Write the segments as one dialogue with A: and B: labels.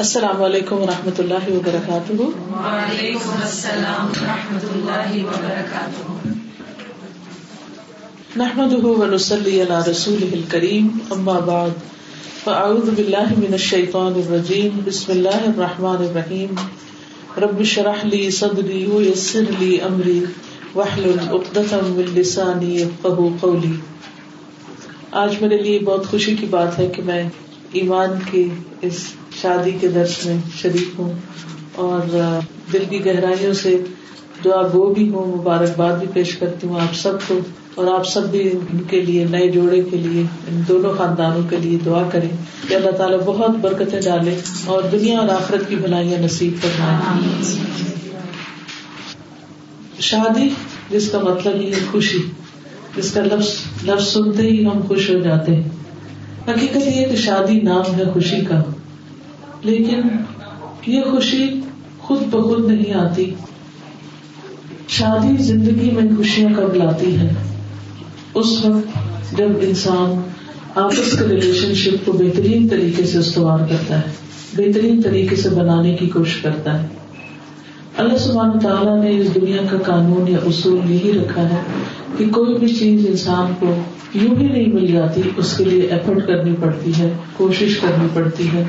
A: السلام علیکم و رحمۃ اللہ وبرکاتہ۔
B: وعلیکم السلام و رحمۃ اللہ وبرکاتہ۔
A: نحمده ونصلي على رسوله الكريم اما بعد فاعوذ بالله من الشيطان الرجيم بسم الله الرحمن الرحيم رب اشرح لي صدري ويسر لي امري واحلل عقدة من لساني يفقهوا قولي آج میرے لیے بہت خوشی کی بات ہے کہ میں ایمان کے اس شادی کے درس میں شریک ہوں اور دل کی گہرائیوں سے دعا گو بھی ہوں، مبارکباد بھی پیش کرتی ہوں آپ سب کو اور آپ سب بھی ان کے لیے، نئے جوڑے کے لیے، ان دونوں خاندانوں کے لیے دعا کریں کہ اللہ تعالیٰ بہت برکتیں ڈالے اور دنیا اور آخرت کی بھلائیاں نصیب فرمائے۔ شادی، جس کا مطلب یہ ہے خوشی، جس کا لفظ لفظ سنتے ہی ہم خوش ہو جاتے ہیں۔ حقیقت یہ کہ شادی نام ہے خوشی کا۔ لیکن یہ خوشی خود بخود نہیں آتی۔ شادی زندگی میں خوشیاں کب لاتی ہے اس وقت جب انسان آپس کے ریلیشن شپ کو بہترین طریقے سے استعمال کرتا ہے، بہترین طریقے سے بنانے کی کوشش کرتا ہے۔ اللہ سبحانہ تعالیٰ نے اس دنیا کا قانون یا اصول یہی رکھا ہے کہ کوئی بھی چیز انسان کو یوں ہی نہیں مل جاتی، اس کے لیے ایفرٹ کرنی پڑتی ہے، کوشش کرنی پڑتی ہے۔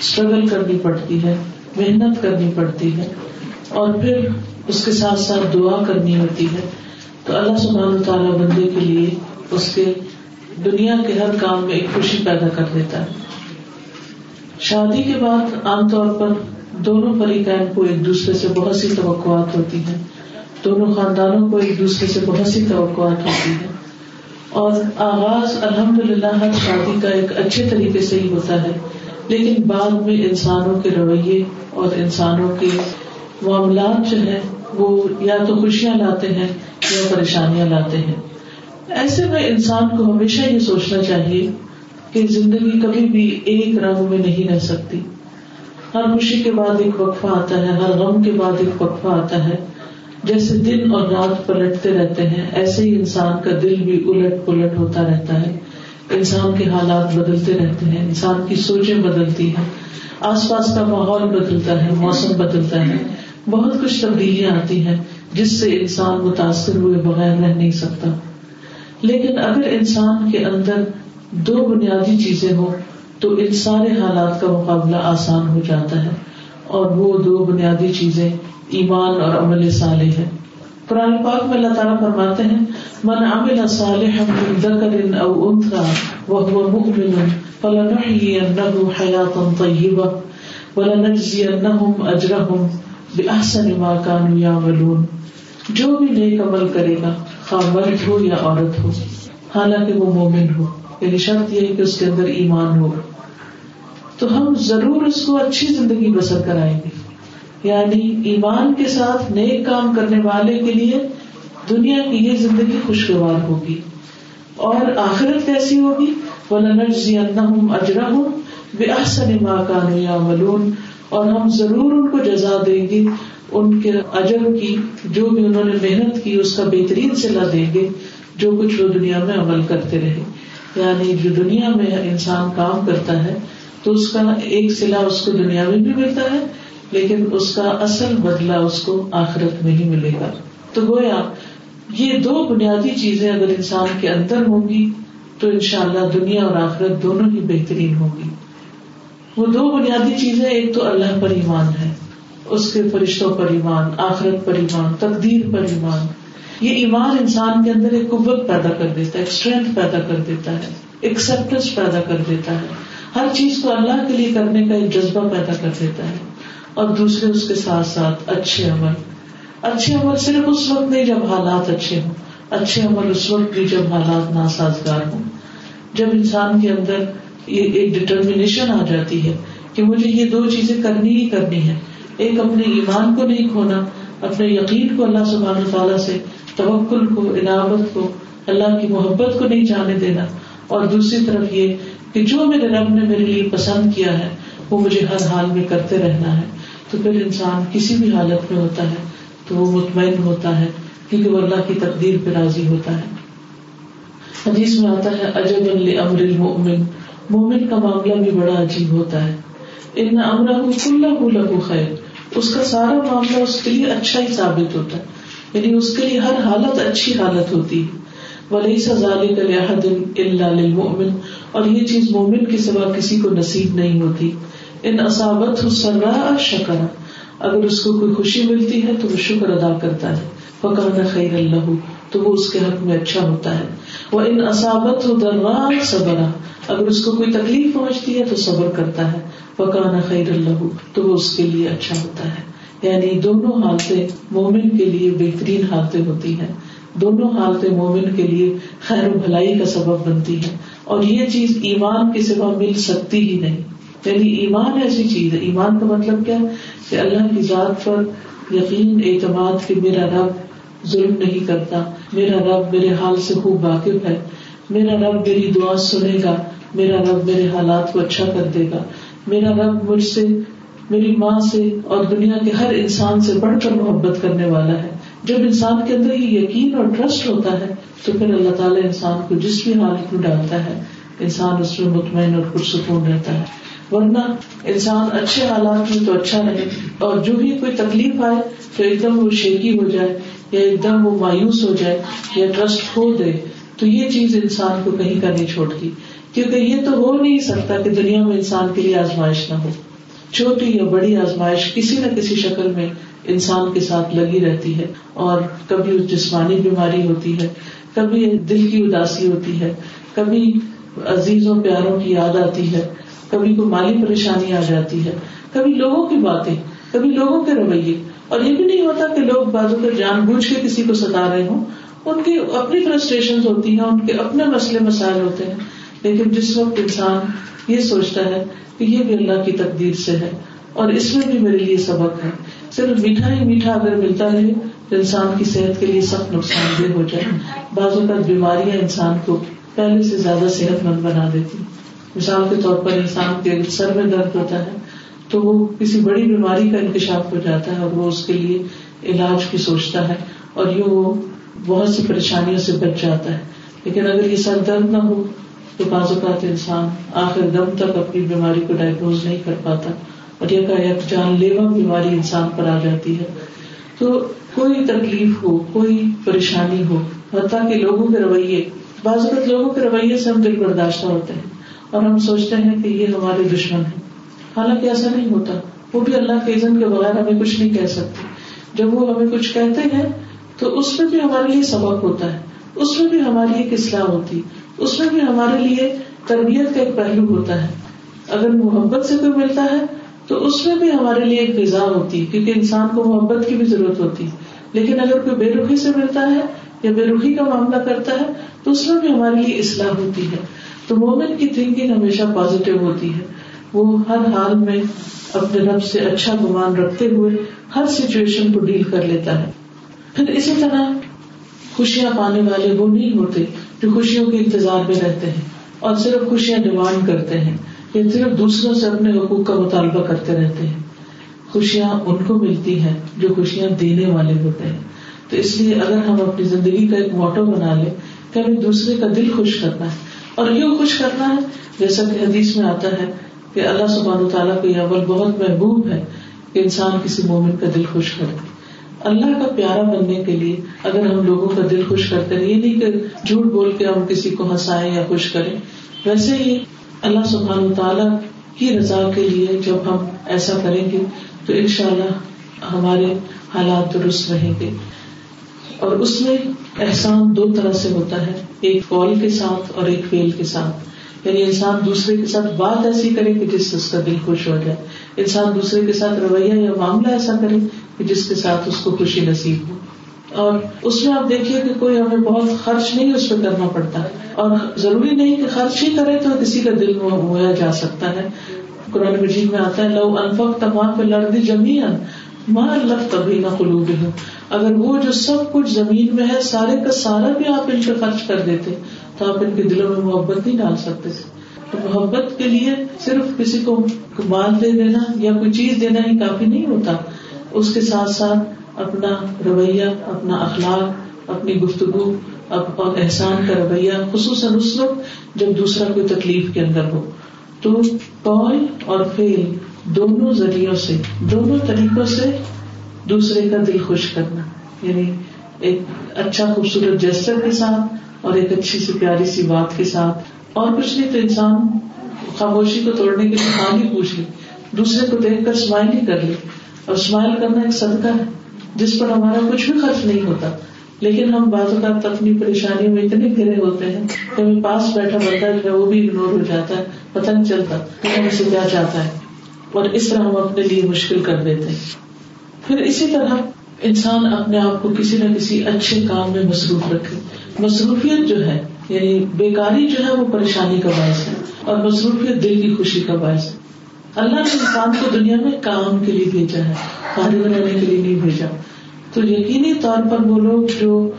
A: اسٹرگل کرنی پڑتی ہے، محنت کرنی پڑتی ہے، اور پھر اس کے ساتھ ساتھ دعا کرنی ہوتی ہے۔ تو اللہ سبحانہ تعالیٰ بندے کے لیے اس کے دنیا کے ہر کام میں ایک خوشی پیدا کر دیتا ہے۔ شادی کے بعد عام طور پر دونوں فریقین کو ایک دوسرے سے بہت سی توقعات ہوتی ہیں۔ دونوں خاندانوں کو ایک دوسرے سے بہت سی توقعات ہوتی ہیں۔ اور آغاز الحمد للہ ہر شادی کا ایک اچھے طریقے سے ہی ہوتا ہے۔ لیکن بعد میں انسانوں کے رویے اور انسانوں کے معاملات جو ہیں، وہ یا تو خوشیاں لاتے ہیں یا پریشانیاں لاتے ہیں۔ ایسے میں انسان کو ہمیشہ یہ سوچنا چاہیے کہ زندگی کبھی بھی ایک رنگ میں نہیں رہ سکتی۔ ہر خوشی کے بعد ایک وقفہ آتا ہے، ہر غم کے بعد ایک وقفہ آتا ہے۔ جیسے دن اور رات پلٹتے رہتے ہیں، ایسے ہی انسان کا دل بھی الٹ پلٹ ہوتا رہتا ہے۔ انسان کے حالات بدلتے رہتے ہیں، انسان کی سوچیں بدلتی ہیں، آس پاس کا ماحول بدلتا ہے، موسم بدلتا ہے، بہت کچھ تبدیلیاں آتی ہیں جس سے انسان متاثر ہوئے بغیر رہ نہیں سکتا۔ لیکن اگر انسان کے اندر دو بنیادی چیزیں ہوں، تو ان سارے حالات کا مقابلہ آسان ہو جاتا ہے۔ اور وہ دو بنیادی چیزیں ایمان اور عمل صالح ہے قرآن پاک میں اللہ تعالیٰ فرماتے ہیں، من عمل صالحا من ذکر او انثى وهو مؤمن فلنحيينه حياة طيبة ولنجزينهم اجرهم باحسن ما كانوا يعملون. جو بھی نیک عمل کرے گا، خواہ مرد ہو یا عورت ہو، حالانکہ وہ مومن ہو یعنی شرط یہ ہے کہ اس کے اندر ایمان ہوگا تو ہم ضرور اس کو اچھی زندگی بسر کرائیں گے۔ یعنی ایمان کے ساتھ نیک کام کرنے والے کے لیے دنیا کی یہ زندگی خوشگوار ہوگی اور آخرت کیسی ہوگی۔ اجرا ہوں بے احسن ماں کا ملون اور ہم ضرور ان کو جزا دیں گے۔ ان کے اجر کی، جو بھی انہوں نے محنت کی، اس کا بہترین صلاح دیں گے۔ جو کچھ وہ دنیا میں عمل کرتے رہے۔ یعنی جو دنیا میں انسان کام کرتا ہے، تو اس کا ایک سلا اس کو دنیا میں بھی ملتا ہے۔ لیکن اس کا اصل بدلا اس کو آخرت میں ہی ملے گا۔ تو گویا یہ دو بنیادی چیزیں اگر انسان کے اندر ہوں گی تو ان شاء اللہ دنیا اور آخرت دونوں ہی بہترین ہوگی وہ دو بنیادی چیزیں، ایک تو اللہ پر ایمان ہے، اس کے فرشتوں پر ایمان، آخرت پر ایمان، تقدیر پر ایمان۔ یہ ایمان انسان کے اندر ایک قوت پیدا کر دیتا ہے، ایک اسٹرینتھ پیدا کر دیتا ہے ایکسپٹینس پیدا کر دیتا ہے۔ ہر چیز کو اللہ کے لیے کرنے کا ایک جذبہ پیدا کر دیتا ہے۔ اور دوسرے اس کے ساتھ ساتھ اچھے عمل۔ اچھے عمل صرف اس وقت نہیں جب حالات اچھے ہوں۔ اچھے عمل اس وقت بھی جب حالات ناسازگار ہوں۔ جب انسان کے اندر یہ ایک ڈٹرمنیشن آ جاتی ہے کہ مجھے یہ دو چیزیں کرنی ہی کرنی ہے ایک اپنے ایمان کو نہیں کھونا، اپنے یقین کو اللہ سبحانہ تعالیٰ سے، توکل کو عنابت کو، اللہ کی محبت کو نہیں جانے دینا۔ اور دوسری طرف یہ کہ جو میرے رب نے میرے لیے پسند کیا ہے، وہ مجھے ہر حال میں کرتے رہنا ہے۔ تو پھر انسان کسی بھی حالت میں ہوتا ہے تو وہ مطمئن ہوتا ہے کیونکہ وہ اللہ کی تقدیر پہ راضی ہوتا ہے۔ حدیث میں آتا ہے عجب امر المؤمن۔ مومن کا معاملہ بھی بڑا عجیب ہوتا ہے۔ ان امرا امرہ کلو لہو خیر۔ اس کا سارا معاملہ اس کے لیے اچھا ہی ثابت ہوتا ہے۔ یعنی اس کے لیے ہر حالت اچھی حالت ہوتی ہے۔ ولی سزال للمؤمن۔ اور یہ چیز مومن کے سوا کسی کو نصیب نہیں ہوتی۔ ان اصابت سرا شکر۔ اگر اس کو کوئی خوشی ملتی ہے تو وہ شکر ادا کرتا ہے۔ فکان خیر اللہ تو وہ اس کے حق میں اچھا ہوتا ہے۔ وہ ان اصابت ہو درار صبر۔ اگر اس کو کوئی تکلیف پہنچتی ہے تو صبر کرتا ہے۔ فکان خیر اللہ تو وہ اس کے لیے اچھا ہوتا ہے۔ یعنی دونوں حالتیں مومن کے لیے بہترین حالتیں ہوتی ہیں۔ دونوں حالتیں مومن کے لیے خیر و بھلائی کا سبب بنتی ہے اور یہ چیز ایمان کے سوا مل سکتی ہی نہیں۔ یعنی ایمان ایسی چیز ہے۔ ایمان کا مطلب کیا؟ ہے کہ اللہ کی ذات پر یقین، اعتماد کہ میرا رب ظلم نہیں کرتا۔ میرا رب میرے حال سے خوب واقف ہے۔ میرا رب میری دعا سنے گا۔ میرا رب میرے حالات کو اچھا کر دے گا۔ میرا رب مجھ سے، میری ماں سے اور دنیا کے ہر انسان سے بڑھ کر محبت کرنے والا ہے۔ جب انسان کے اندر یہ یقین اور ٹرسٹ ہوتا ہے، تو پھر اللہ تعالیٰ انسان کو جس بھی حالت میں ڈالتا ہے، انسان اس میں مطمئن اور پرسکون رہتا ہے۔ ورنہ انسان اچھے حالات میں تو اچھا رہے اور جو بھی کوئی تکلیف آئے تو ایک دم وہ شیکی ہو جائے یا ایک دم وہ مایوس ہو جائے یا ٹرسٹ کھو دے تو یہ چیز انسان کو کہیں کا نہیں چھوڑتی۔ کیونکہ یہ تو ہو نہیں سکتا کہ دنیا میں انسان کے لیے آزمائش نہ ہو۔ چھوٹی یا بڑی آزمائش کسی نہ کسی شکل میں انسان کے ساتھ لگی رہتی ہے اور کبھی جسمانی بیماری ہوتی ہے، کبھی دل کی اداسی ہوتی ہے، کبھی عزیزوں، پیاروں کی یاد آتی ہے۔ کبھی کوئی مالی پریشانی آ جاتی ہے، کبھی لوگوں کی باتیں، کبھی لوگوں کے رویے۔ اور یہ بھی نہیں ہوتا کہ لوگ بازو کر جان بوجھ کے کسی کو ستا رہے ہوں۔ ان کی اپنی فرسٹریشن ہوتی ہیں، ان کے اپنے مسئلے مسائل ہوتے ہیں۔ لیکن جس وقت انسان یہ سوچتا ہے کہ یہ بھی اللہ کی تقدیر سے ہے اور اس میں بھی میرے لیے سبق ہے۔ صرف میٹھا ہی میٹھا اگر ملتا رہے تو انسان کی صحت کے لیے سخت نقصان دہ ہو جائے۔ بعض اوقات بیماریاں انسان کو پہلے سے زیادہ صحت مند بنا دیتی۔ مثال کے طور پر انسان کے سر میں درد ہوتا ہے، تو وہ کسی بڑی بیماری کا انکشاف ہو جاتا ہے اور وہ اس کے لیے علاج کی سوچتا ہے اور یوں وہ بہت سی پریشانیوں سے بچ جاتا ہے۔ لیکن اگر یہ سر درد نہ ہو، تو بعض اوقات انسان آخر دم تک اپنی بیماری کو ڈائگنوز نہیں کر پاتا اور یہ جان لیوا بیماری انسان پر آ جاتی ہے۔ تو کوئی تکلیف ہو، کوئی پریشانی ہو، حتیٰ کہ لوگوں کے رویے، بعض اوقات لوگوں کے رویے سے ہم دل برداشتہ ہوتے ہیں۔ اور ہم سوچتے ہیں کہ یہ ہمارے دشمن ہے حالانکہ ایسا نہیں ہوتا۔ وہ بھی اللہ کے عزن کے بغیر ہمیں کچھ نہیں کہہ سکتے۔ جب وہ ہمیں کچھ کہتے ہیں، تو اس میں بھی ہمارے لیے سبق ہوتا ہے۔ اس میں بھی ہماری ایک اصلاح ہوتی اس میں بھی ہمارے لیے تربیت کا ایک پہلو ہوتا ہے۔ اگر محبت سے کوئی ملتا ہے، تو اس میں بھی ہمارے لیے ایک فضا ہوتی ہے۔ کیونکہ انسان کو محبت کی بھی ضرورت ہوتی ہے۔ لیکن اگر کوئی بے رخی سے ملتا ہے یا بے رخی کا معاملہ کرتا ہے، تو اس میں بھی ہمارے لیے اصلاح ہوتی ہے۔ تو مومن کی تھنکنگ ہمیشہ پازیٹو ہوتی ہے، وہ ہر حال میں اپنے رب سے اچھا گمان رکھتے ہوئے ہر سچویشن کو ڈیل کر لیتا ہے۔ پھر اسی طرح خوشیاں پانے والے وہ نہیں ہوتے جو خوشیوں کے انتظار میں رہتے ہیں اور صرف خوشیاں ڈیمانڈ کرتے ہیں، یا صرف دوسروں سے اپنے حقوق کا مطالبہ کرتے رہتے ہیں۔ خوشیاں ان کو ملتی ہیں جو خوشیاں دینے والے ہوتے ہیں۔ تو اس لیے اگر ہم اپنی زندگی کا ایک موٹو بنا لیں کہ ہمیں دوسرے کا دل خوش کرنا ہے اور یوں خوش کرنا ہے جیسا کہ حدیث میں آتا ہے کہ اللہ سبحانہ تعالیٰ کو یہ عمل بہت محبوب ہے کہ انسان کسی مومن کا دل خوش کر دے اللہ کا پیارا بننے کے لیے اگر ہم لوگوں کا دل خوش کرتے ہیں، یہ نہیں کہ جھوٹ بول کے ہم کسی کو ہنسائیں یا خوش کریں۔ ویسے ہی اللہ سبحان تعالیٰ کی رضا کے لیے جب ہم ایسا کریں گے تو ان شاء اللہ ہمارے حالات درست رہیں گے۔ اور اس میں احسان دو طرح سے ہوتا ہے، ایک قول کے ساتھ اور ایک فیل کے ساتھ۔ یعنی انسان دوسرے کے ساتھ بات ایسی کرے کہ جس سے اس کا دل خوش ہو جائے۔ انسان دوسرے کے ساتھ رویہ یا معاملہ ایسا کرے کہ جس کے ساتھ اس کو خوشی نصیب ہو۔ اور اس میں آپ دیکھیے کہ کوئی ہمیں بہت خرچ نہیں اس پہ کرنا پڑتا۔ اور ضروری نہیں کہ خرچ ہی کرے تو کسی کا دل مویا جا سکتا ہے۔ قرآن مجید میں آتا ہے، لو انفق تمام پہ لڑ دی جمی ماں اللہ تبھی نہ قلوب ہوں اگر وہ جو سب کچھ زمین میں ہے، سارے کا سارا بھی آپ ان پہ خرچ کر دیتے، تو آپ ان کے دلوں میں محبت نہیں ڈال سکتے۔ تو محبت کے لیے صرف کسی کو مال دے دینا یا کوئی چیز دینا ہی کافی نہیں ہوتا۔ اس کے ساتھ ساتھ اپنا رویہ، اپنا اخلاق، اپنی گفتگو اور احسان کا رویہ، خصوصاً اس وقت جب دوسرا کوئی تکلیف کے اندر ہو۔ تو اور فیل دونوں ذریعوں سے، دونوں طریقوں سے دوسرے کا دل خوش کرنا یعنی ایک اچھا خوبصورت جسر کے ساتھ اور ایک اچھی سی پیاری سی بات کے ساتھ۔ اور کچھ نہیں تو انسان خاموشی کو توڑنے کے لیے حال ہی پوچھ لے، دوسرے کو دیکھ کر اسمائل ہی کر لے۔ اور اسمائل کرنا ایک صدقہ ہے، جس پر ہمارا کچھ بھی خرچ نہیں ہوتا۔ لیکن ہم بعض اوقات اپنی پریشانیوں میں اتنے گرے ہوتے ہیں کہ ہمیں پاس بیٹھا بندہ جو ہے وہ بھی اگنور ہو جاتا ہے، پتہ نہیں چلتا کہ ہم اسے کیا چاہتا ہے۔ اور اس طرح ہم اپنے لیے مشکل کر دیتے ہیں۔ پھر اسی طرح انسان اپنے آپ کو کسی نہ کسی اچھے کام میں مصروف رکھے۔ مصروفیت جو ہے یعنی بیکاری جو ہے، وہ پریشانی کا باعث ہے اور مصروفیت دل کی خوشی کا باعث ہے۔ اللہ نے انسان کو دنیا میں کام کے لیے بھیجا ہے فارغ رہنے کے لیے نہیں بھیجا۔ تو یقینی طور پر وہ لوگ جو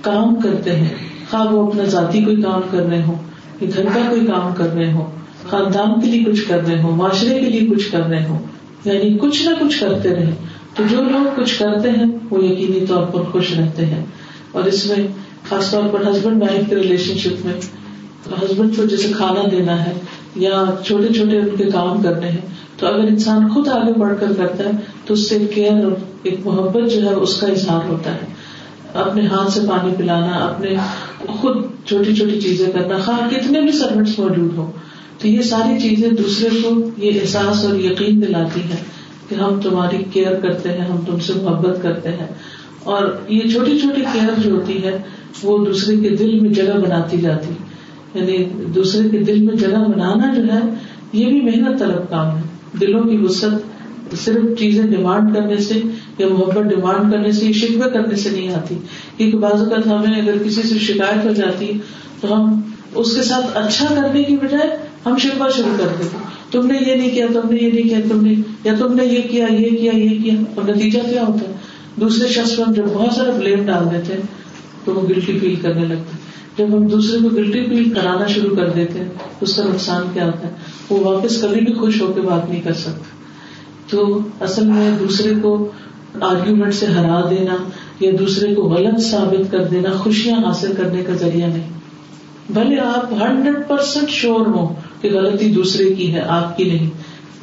A: کام کرتے ہیں، خواہ وہ اپنا ذاتی کوئی کام کر رہے ہوں، یا گھر کا کوئی کام کر رہے ہوں خاندان کے لیے کچھ کر رہے ہوں، معاشرے کے لیے کچھ کر رہے ہوں یعنی کچھ نہ کچھ کرتے رہے تو جو لوگ کچھ کرتے ہیں، وہ یقینی طور پر خوش رہتے ہیں۔ اور اس میں خاص طور پر ہسبینڈ وائف کے ریلیشن شپ میں ہسبینڈ کو جیسے کھانا دینا ہے یا چھوٹے چھوٹے ان کے کام کرنے ہیں، تو اگر انسان خود آگے بڑھ کر کرتا ہے، تو اس سے کیئر اور ایک محبت جو ہے، اس کا اظہار ہوتا ہے۔ اپنے ہاتھ سے پانی پلانا، اپنے خود چھوٹی چھوٹی چیزیں کرنا، خواہ کتنے بھی سروینٹس موجود ہو تو یہ ساری چیزیں دوسرے کو یہ احساس اور یقین دلاتی ہے کہ ہم تمہاری کیئر کرتے ہیں، ہم تم سے محبت کرتے ہیں۔ اور یہ چھوٹی چھوٹی کیئر جو ہوتی ہے، وہ دوسرے کے دل میں جگہ بناتی جاتی۔ یعنی دوسرے کے دل میں جگہ بنانا جو ہے، یہ بھی محنت طلب کام ہے۔ دلوں کی وسط صرف چیزیں ڈیمانڈ کرنے سے یا محبت ڈیمانڈ کرنے سے شکوے کرنے سے نہیں آتی۔ کیونکہ بعض اوقات ہمیں اگر کسی سے شکایت ہو جاتی، تو ہم اس کے ساتھ اچھا کرنے کی بجائے ہم شکوا شروع کر دیتے تم نے یہ نہیں کیا، تم نے یہ نہیں کیا، تم نے یا تم نے یہ کیا یہ کیا یہ کیا۔ اور نتیجہ کیا ہوتا ہے؟ دوسرے شخص پر جب بہت سارا بلیم ڈال دیتے ہیں، تو وہ گلٹی فیل کرنے لگتے جب ہم دوسرے کو گلٹی فیل کرانا شروع کر دیتے ہیں، تو اس کا نقصان کیا ہوتا ہے؟ وہ واپس کبھی بھی خوش ہو کے بات نہیں کر سکتا۔ تو اصل میں دوسرے کو آرگیومنٹ سے ہرا دینا یا دوسرے کو غلط ثابت کر دینا، خوشیاں حاصل کرنے کا ذریعہ نہیں۔ بھلے آپ ہنڈریڈ پرسینٹ شیور ہو کہ غلطی دوسرے کی ہے، آپ کی نہیں۔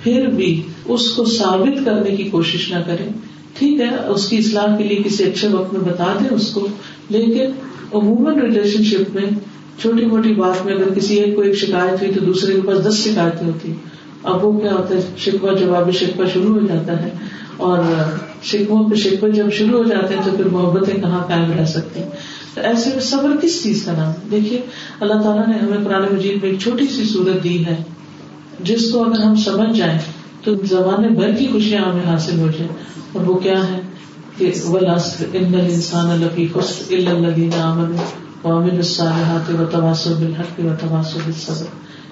A: پھر بھی اس کو ثابت کرنے کی کوشش نہ کریں۔ ٹھیک ہے، اس کی اصلاح کے لیے کسی اچھے وقت میں بتا دیں اس کو۔ لیکن عموماً ریلیشن شپ میں چھوٹی موٹی بات میں اگر کسی ایک کو ایک شکایت ہوئی تو دوسرے کے پاس دس شکایتیں ہوتی۔ اب وہ کیا ہوتا ہے شکوا جواب شکوا شروع ہو جاتا ہے۔ اور شکو پہ شکوے جب شروع ہو جاتے ہیں تو پھر محبتیں کہاں قائم رہ سکتی؟ تو ایسے میں صبر کس چیز کا نام؟ دیکھیے، اللہ تعالیٰ نے ہمیں قرآن مجید میں ایک چھوٹی سی صورت دی ہے۔ جس کو اگر ہم سمجھ جائیں تو زمانے بھر کی خوشیاں ہمیں حاصل ہو جائیں۔ اور وہ کیا ہے؟ کہ انسان الفی خست الدین امن وامن الصالحات و تواسو بالحق و تواسو بالصبر۔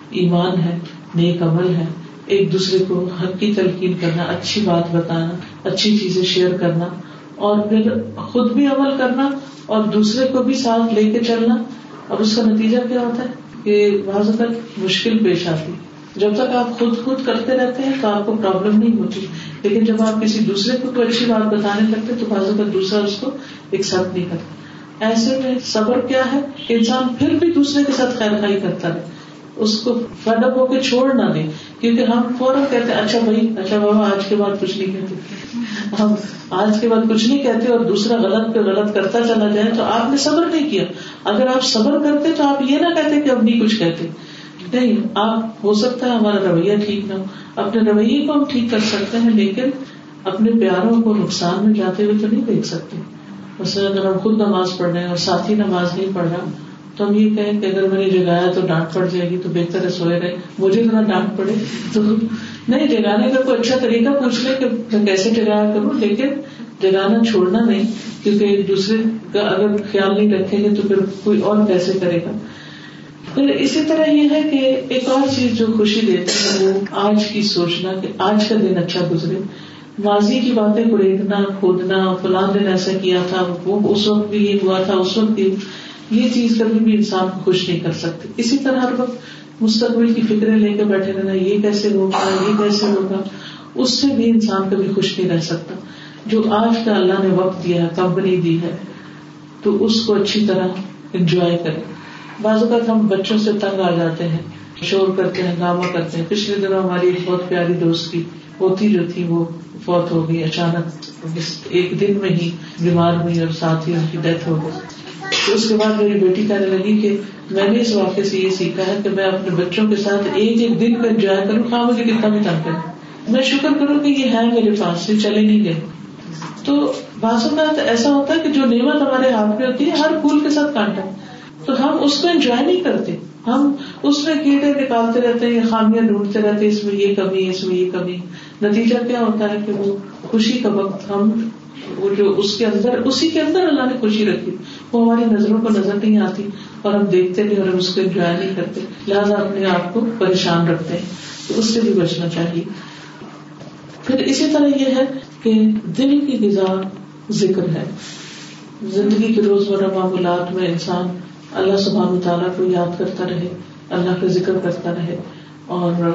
A: ایمان ہے، نیک عمل ہے، ایک دوسرے کو حق کی تلقین کرنا، اچھی بات بتانا، اچھی چیزیں شیئر کرنا۔ اور پھر خود بھی عمل کرنا اور دوسرے کو بھی ساتھ لے کے چلنا۔ اور اس کا نتیجہ کیا ہوتا ہے کہ بعض اوقات مشکل پیش آتی۔ جب تک آپ خود خود کرتے رہتے ہیں تو آپ کو پرابلم نہیں ہوتی۔ لیکن جب آپ کسی دوسرے کو کوئی اچھی بات بتانے لگتے تو بعض اوقات دوسرا اس کو ایکسپٹ نہیں کرتا۔ ایسے میں صبر کیا ہے کہ انسان پھر بھی دوسرے کے ساتھ خیر خائی کرتا رہے۔ اس کو فڈ اپ ہو کے چھوڑ نہ دیں، کیونکہ ہم فوراً کہتے اچھا بھائی اچھا بابا آج کے بعد کچھ نہیں کہتے۔ ہم آج کے بعد کچھ نہیں کہتے اور دوسرا غلط پہ غلط کرتا چلا جائے تو آپ نے صبر نہیں کیا۔ اگر آپ صبر کرتے تو آپ یہ نہ کہتے کہ اب نہیں کچھ کہتے۔ نہیں، آپ، ہو سکتا ہے ہمارا رویہ ٹھیک نہ ہو۔ اپنے رویے کو ہم ٹھیک کر سکتے ہیں، لیکن اپنے پیاروں کو نقصان میں جاتے ہوئے تو نہیں دیکھ سکتے۔ مثلاً اگر ہم خود نماز پڑھ رہے ہیں اور ساتھی نماز نہیں پڑھ رہا تو ہم یہ کہیں کہ اگر میں نے جگایا تو ڈانٹ پڑ جائے گی تو بہتر ہے سوئے رہے مجھے ذرا ڈانٹ پڑے تو نہیں، جگانے کا کوئی اچھا طریقہ پوچھ لے کہ میں کیسے جگایا کروں، لیکن جگانا چھوڑنا نہیں، کیونکہ ایک دوسرے کا اگر خیال نہیں رکھیں گے تو پھر کوئی اور کیسے کرے گا؟ پھر اسی طرح یہ ہے کہ ایک اور چیز جو خوشی دیتی ہے، وہ آج کی سوچنا کہ آج کا دن اچھا گزرے۔ ماضی کی باتیں اڑیدنا کھودنا، فلاں دن ایسا کیا تھا، وہ اس وقت بھی یہ ہوا تھا، اس وقت بھی یہ چیز کبھی بھی انسان کو خوش نہیں کر سکتی اسی طرح ہر وقت مستقبل کی فکریں لے کے بیٹھے رہنا، یہ کیسے ہوگا، یہ کیسے ہوگا، اس سے بھی انسان کبھی خوش نہیں رہ سکتا۔ جو آج کا اللہ نے وقت دیا ہے، کمپنی دی ہے، تو اس کو اچھی طرح انجوائے کرے بعض اوقات ہم بچوں سے تنگ آ جاتے ہیں، شور کرتے ہیں، گاما کرتے ہیں۔ پچھلے دنوں ہماری ایک بہت پیاری دوست کی پوتی جو تھی، وہ فوت ہو گئی اچانک۔ ایک دن میں ہی بیمار ہوئی اور ساتھ ہی ان کی ڈیتھ ہو گئی۔ تو اس کے بعد میری بیٹی کہنے لگی کہ میں نے اس واقعے سے یہ سیکھا ہے کہ میں اپنے بچوں کے ساتھ ایک ایک دن کو انجوائے کروں ہاں مجھے کتنا بھی تنگ کروں میں شکر کروں کہ یہ ہے میرے پاس، یہ چلے نہیں گئے۔ تو بعض ایسا ہوتا ہے کہ جو نعمت ہمارے ہاتھ میں ہوتی ہے، ہر پھول کے ساتھ کانٹا تو ہم اس کو انجوائے نہیں کرتے۔ ہم اس میں کیڑے نکالتے رہتے ہیں، خامیاں ڈھونڈتے رہتے اس میں یہ کمی اس میں یہ کمی نتیجہ کیا ہوتا ہے کہ وہ خوشی کا وقت ہم، وہ جو اس کے اندر، اسی کے اندر اللہ نے خوشی رکھی۔ وہ ہماری نظروں کو نظر نہیں آتی اور ہم دیکھتے نہیں اور ہم اس کو انجوائے نہیں کرتے۔ لہٰذا اپنے آپ کو پریشان رکھتے ہیں۔ تو اس سے بھی بچنا چاہیے۔ پھر اسی طرح یہ ہے کہ دل کی غذا ذکر ہے۔ زندگی کے روزمرہ معمولات میں انسان اللہ سبحان تعالیٰ کو یاد کرتا رہے، اللہ کا ذکر کرتا رہے اور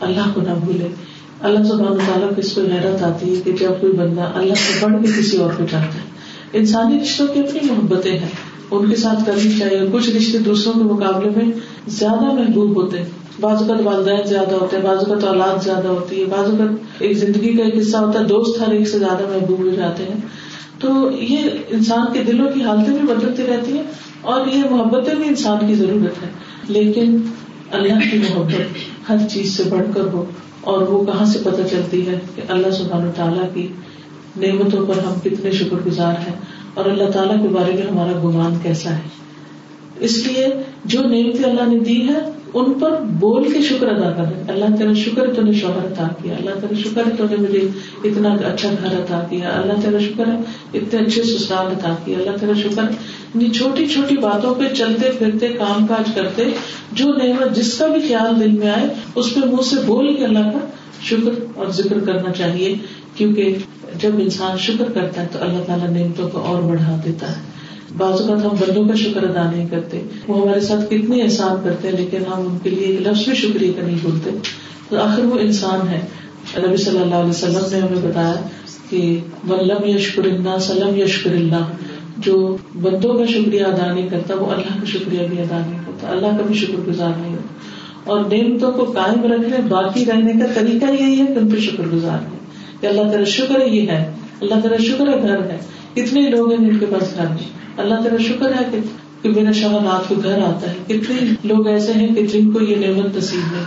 A: اللہ کو نہ بھولے۔ اللہ سبحان تعالیٰ کو اس پہ حیرت آتی ہے کہ جب کوئی بندہ اللہ سے بڑھ کے کسی اور کو چاہتا ہے۔ انسانی رشتوں کی اپنی محبتیں ہیں، ان کے ساتھ کرنی چاہیے، کچھ رشتے دوسروں کے مقابلے میں زیادہ محبوب ہوتے ہیں۔ بعض اوقات والدین زیادہ ہوتے ہیں، بعض اوقات اولاد زیادہ ہوتی ہے، بعض اوقات ایک زندگی کا ایک حصہ ہوتا ہے، دوست ہر ایک سے زیادہ محبوب ہو جاتے ہیں۔ تو یہ انسان کے دلوں کی حالتیں بھی بدلتی رہتی ہیں اور یہ محبتیں بھی انسان کی ضرورت ہے لیکن اللہ کی محبت ہر چیز سے بڑھ کر ہو اور وہ کہاں سے پتہ چلتی ہے کہ اللہ سبحانہ تعالیٰ کی نعمتوں پر ہم کتنے شکر گزار ہیں اور اللہ تعالیٰ کے بارے میں ہمارا گمان کیسا ہے؟ اس لیے جو نعمتیں اللہ نے دی ہے ان پر بول کے شکر ادا کر رہے اللہ تعالیٰ شکر تو نے شوہر عطا کیا، اللہ تعالیٰ شکر تو نے مجھے اتنا اچھا گھر عطا کیا، اللہ تعالیٰ شکر ہے، اتنے اچھے سسرال عطا کیا اللہ تعالیٰ شکر ہے۔ چھوٹی چھوٹی باتوں پہ چلتے پھرتے، کام کاج کرتے، جو نعمت جس کا بھی خیال دل میں آئے، اس پہ منہ سے بول کے اللہ کا شکر اور ذکر کرنا چاہیے۔ کیونکہ جب انسان شکر کرتا ہے تو اللہ تعالیٰ نعمتوں کو اور بڑھا دیتا ہے۔ بعض اوقات ہم بندوں کا شکر ادا نہیں کرتے، وہ ہمارے ساتھ کتنے احسان کرتے ہیں، لیکن ہم ان کے لیے لفظ بھی شکریہ کا نہیں بولتے۔ تو آخر وہ انسان ہے۔ نبی صلی اللہ علیہ وسلم نے ہمیں بتایا کہ ولم یشکر اللہ سلم یشکر اللہ۔ جو بندوں کا شکریہ ادا نہیں کرتا، وہ اللہ کا شکریہ بھی ادا نہیں کرتا۔ اللہ کا بھی شکر گزار نہیں ہوتا۔ اور نعمتوں کو قائم رکھنے، باقی رہنے کا طریقہ یہی ہے کہ ان پہ شکر گزار ہے کہ اللہ تعالیٰ شکر ہے یہ ہے، اللہ تعالیٰ شکر ہے گھر ہے۔ کتنے لوگ ہیں جن کے پاس گھر نہیں۔ اللہ تعالیٰ شکر ہے کہ کہ میرا شوہر رات کو گھر آتا ہے۔ کتنے لوگ ایسے ہیں کہ جن کو یہ نعمت نصیب ہے۔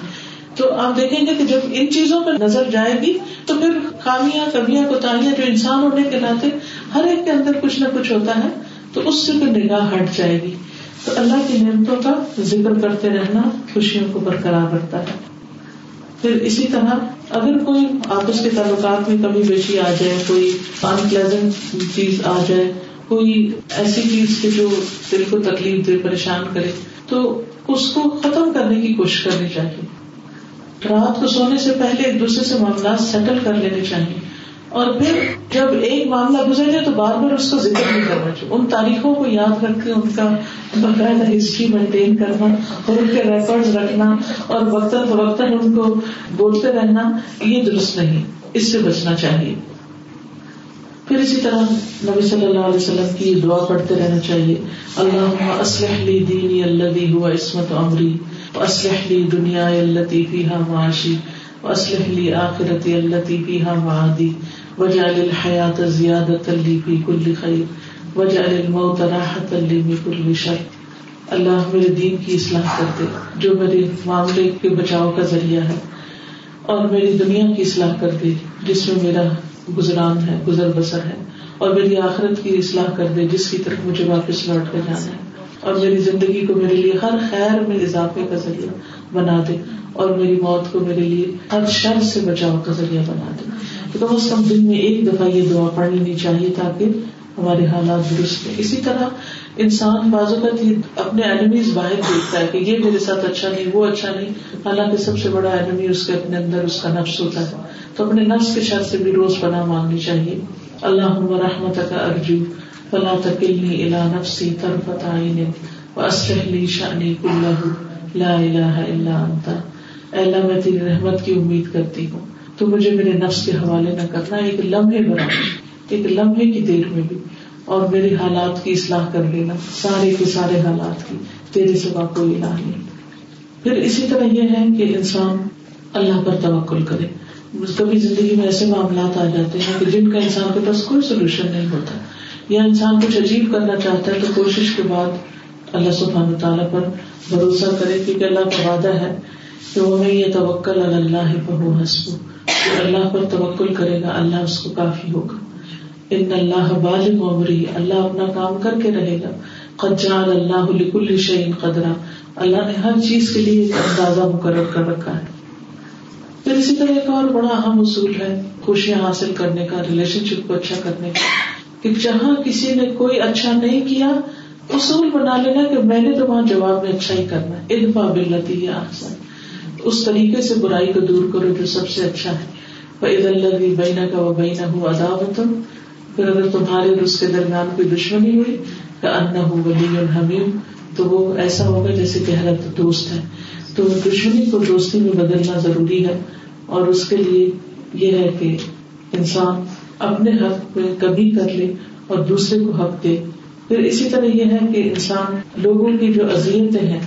A: تو آپ دیکھیں گے کہ جب ان چیزوں پر نظر جائے گی، تو پھر خامیاں کبیاں کوتاہیاں جو انسان ہونے کے ناطے ہر ایک کے اندر کچھ نہ کچھ ہوتا ہے، تو اس سے پھر نگاہ ہٹ جائے گی۔ تو اللہ کی نعمتوں کا ذکر کرتے رہنا خوشیوں کو برقرار رکھتا ہے۔ پھر اسی طرح اگر کوئی آپس کے تعلقات میں کمی بیشی آ جائے، کوئی ان پلیزنٹ چیز آ جائے، کوئی ایسی چیز کے جو دل کو تکلیف دے، پریشان کرے، تو اس کو ختم کرنے کی کوشش کرنی چاہیے۔ رات کو سونے سے پہلے ایک دوسرے سے معاملات سیٹل کر لینے چاہیے۔ اور پھر جب ایک معاملہ گزر جائے تو بار بار اس کا ذکر نہیں کرنا چاہیے۔ ان تاریخوں کو یاد رکھ کے ان کا باقاعدہ ہسٹری مینٹین کرنا اور ان کے ریکارڈ رکھنا اور وقتاً فوقتاً ان کو بولتے رہنا، یہ درست نہیں۔ اس سے بچنا چاہیے۔ پھر اسی طرح نبی صلی اللہ علیہ وسلم کی دعا پڑھتے رہنا چاہیے۔ اللہ اسلح لی دینی اللہ ہوا عصمت عمری اسلح لی دنیا التی فیہا معاشی اسلح لی آخرتی التی فیہا معادی۔ وجعل الحیات زیادت لی فی کل خیر وجعل الموت راحت لی فی کل شر. اللہ میرے دین کی اصلاح کر دے، جو میرے معاملے کے بچاؤ کا ذریعہ ہے، اور میری دنیا کی اصلاح کر دے، جس میں میرا گزران ہے، گزر بسر ہے، اور میری آخرت کی اصلاح کر دے، جس کی طرف مجھے واپس لوٹ کر جانا ہے۔ اور میری زندگی کو میرے لیے ہر خیر میں اضافے کا ذریعہ بنا دے، اور میری موت کو میرے لیے ہر شر سے بچاؤ کا ذریعہ بنا دے۔ کم از کم دن میں ایک دفعہ یہ دعا پڑھ لینی چاہیے تاکہ ہمارے حالات درست ہیں اسی طرح انسان بازو کا اپنے اینمیز باہر دیکھتا ہے کہ یہ میرے ساتھ اچھا نہیں، وہ اچھا نہیں۔ حالانکہ سب سے بڑا اینمی اس کے اپنے اندر، اس کا نفس ہوتا ہے۔ تو اپنے نفس کے شر سے بھی روز پناہ مانگنی چاہیے۔ اللہ رحمت کا ارجو، فلا تکلنی الا نفسی طرفت عین واصلح لی شأنی کلہ، لا الہ الا انت۔ اے اللہ، میں تیری رحمت کی امید کرتی ہوں۔ تو مجھے میرے نفس کے حوالے نہ کرنا، ایک لمحے بنا ایک لمحے کی دیر میں بھی، اور میری حالات کی اصلاح کر لینا، سارے کے سارے حالات کی، تیرے سوا کوئی الہ نہیں۔ پھر اسی طرح یہ ہے کہ انسان اللہ پر توکل کرے۔ کبھی زندگی میں ایسے معاملات آ جاتے ہیں کہ جن کا انسان کے پاس کوئی سولوشن نہیں ہوتا۔ یا انسان کچھ عجیب کرنا چاہتا ہے تو کوشش کے بعد اللہ سبحانہ تعالیٰ پر بھروسہ کرے کیونکہ اللہ کا وعدہ ہے کہ وہ میں یہ توکل اللہ بہو حسب جو اللہ پر توکل کرے گا، اللہ اس کو کافی ہوگا۔ ان اللہ بالغ عمری، اللہ اپنا کام کر کے رہے گا۔ قجال اللہ لکل شعین قدرا۔ اللہ نے ہر چیز کے لیے ایک اندازہ مقرر کر رکھا ہے۔ پھر اسی طرح ایک اور بڑا اہم اصول ہے، خوشیاں حاصل کرنے کا، ریلیشن شپ کو اچھا کرنے کا۔ کہ جہاں کسی نے کوئی اچھا نہیں کیا، اصول بنا لینا کہ میں نے تو وہاں جواب میں اچھا ہی کرنا ہے۔ ادفا بلتی یا آسان اس طریقے سے برائی کو دور کرو جو سب سے اچھا ہے۔ وہ عید اللہ بینا کا وہ بینا ہو پھر اگر تمہارے اور اس کے درمیان کوئی دشمنی ہوئی کہ ان ہو تو وہ ایسا ہوگا جیسے گہرا دوست ہے۔ تو دشمنی کو دوستی میں بدلنا ضروری ہے، اور اس کے لیے یہ ہے کہ انسان اپنے حق پہ کبھی کر لے اور دوسرے کو حق دے۔ پھر اسی طرح یہ ہے کہ انسان لوگوں کی جو اذیتیں ہیں،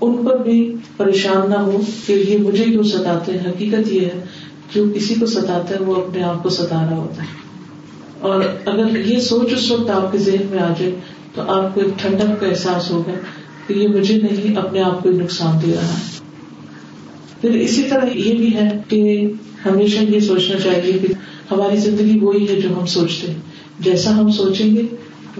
A: ان پر بھی پریشان نہ ہو کہ یہ مجھے کیوں ستاتے ہیں؟ حقیقت یہ ہے جو کسی کو ستاتا ہے وہ اپنے آپ کو ستا رہا ہوتا ہے۔ اور اگر یہ سوچ اس وقت آپ کے ذہن میں آ جائے تو آپ کو ایک ٹھنڈک کا احساس ہوگا کہ یہ مجھے نہیں، اپنے آپ کو نقصان دے رہا ہے۔ پھر اسی طرح یہ بھی ہے کہ ہمیشہ یہ سوچنا چاہیے کہ ہماری زندگی وہی ہے جو ہم سوچتے ہیں۔ جیسا ہم سوچیں گے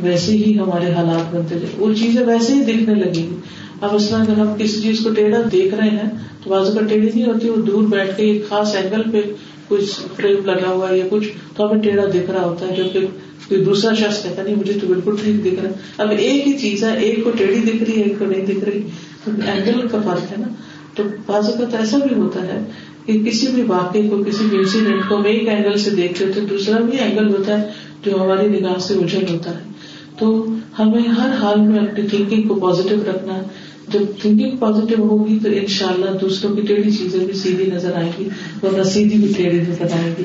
A: ویسے ہی ہمارے حالات بنتے جائیں۔ وہ چیزیں ویسے ہی دیکھنے لگیں۔ گی اب اس میں اگر ہم کسی چیز کو ٹیڑھا دیکھ رہے ہیں، تو بازو کا ٹیڑھی نہیں ہوتی، وہ دور بیٹھ کے ایک خاص اینگل پہ کچھ فریم لگا ہوا ہے یا کچھ، تو ہمیں ٹیڑھا دکھ رہا ہوتا ہے۔ جبکہ کوئی دوسرا شخص کہتا نہیں، مجھے تو بالکل ٹھیک دکھ رہا اب ایک ہی چیز ہے، ایک کو ٹیڑھی دکھ رہی ہے، ایک کو نہیں دکھ رہی۔ تو اینگل کا فرق ہے نا۔ تو بازو کا تو ایسا بھی ہوتا ہے کہ کسی بھی واقعے کو، کسی بھی انسیڈینٹ کو ہم ایک اینگل سے دیکھتے تو دوسرا بھی اینگل ہوتا ہے جو ہماری نگاہ سے اجل ہوتا ہے۔ تو ہمیں ہر حال میں اپنی تھنکنگ کو پازیٹو رکھنا ہے جب تھنکنگ پازیٹو ہوگی تو ان شاء اللہ دوسروں کی ٹیڑھی چیزیں بھی سیدھی نظر آئیں گی، ورنہ سیدھی بھی ٹیڑھی نظر آئے گی۔